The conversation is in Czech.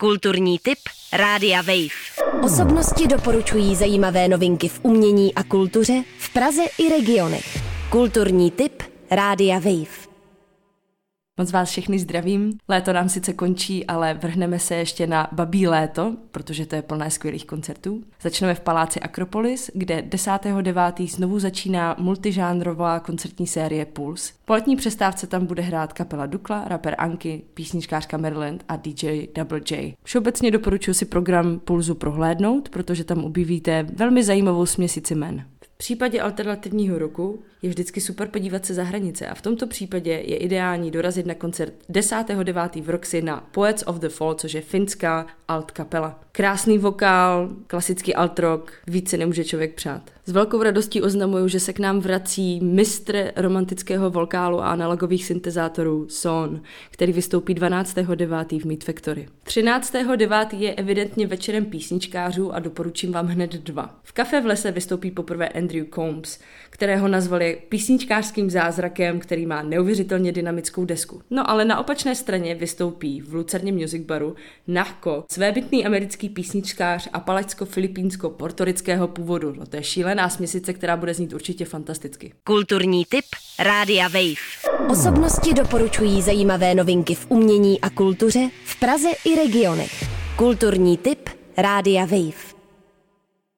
Kulturní tip Rádia Wave. Osobnosti doporučují zajímavé novinky v umění a kultuře v Praze i regionech. Kulturní tip Rádia Wave. Moc vás všechny zdravím. Léto nám sice končí, ale vrhneme se ještě na Babí léto, protože to je plné skvělých koncertů. Začneme v Paláci Akropolis, kde 10.9. znovu začíná multižánrová koncertní série Puls. Po letní přestávce tam bude hrát kapela Dukla, rapper Anky, písničkářka Maryland a DJ Double J. Všeobecně doporučuji si program Pulzu prohlédnout, protože tam objevíte velmi zajímavou směsici men. V případě alternativního roku je vždycky super podívat se za hranice a v tomto případě je ideální dorazit na koncert 10.9. v Roxy na Poets of the Fall, což je finská alt kapela. Krásný vokál, klasický alt rock, více nemůže člověk přát. S velkou radostí oznamuju, že se k nám vrací mistr romantického vokálu a analogových syntezátorů Son, který vystoupí 12.9. v Meat Factory. 13.9. je evidentně večerem písničkářů a doporučím vám hned dva. V kafe v lese vystoupí poprvé Andrew Combs, kterého nazvali písničkářským zázrakem, který má neuvěřitelně dynamickou desku. No ale na opačné straně vystoupí v Lucerně Music Baru Nahko, svébytný americký písničkář a palečko-filipínsko-portorického původu. No to je šílená směsice, která bude znít určitě fantasticky. Kulturní tip Rádia Wave. Osobnosti doporučují zajímavé novinky v umění a kultuře v Praze i regionech. Kulturní tip Rádia Wave.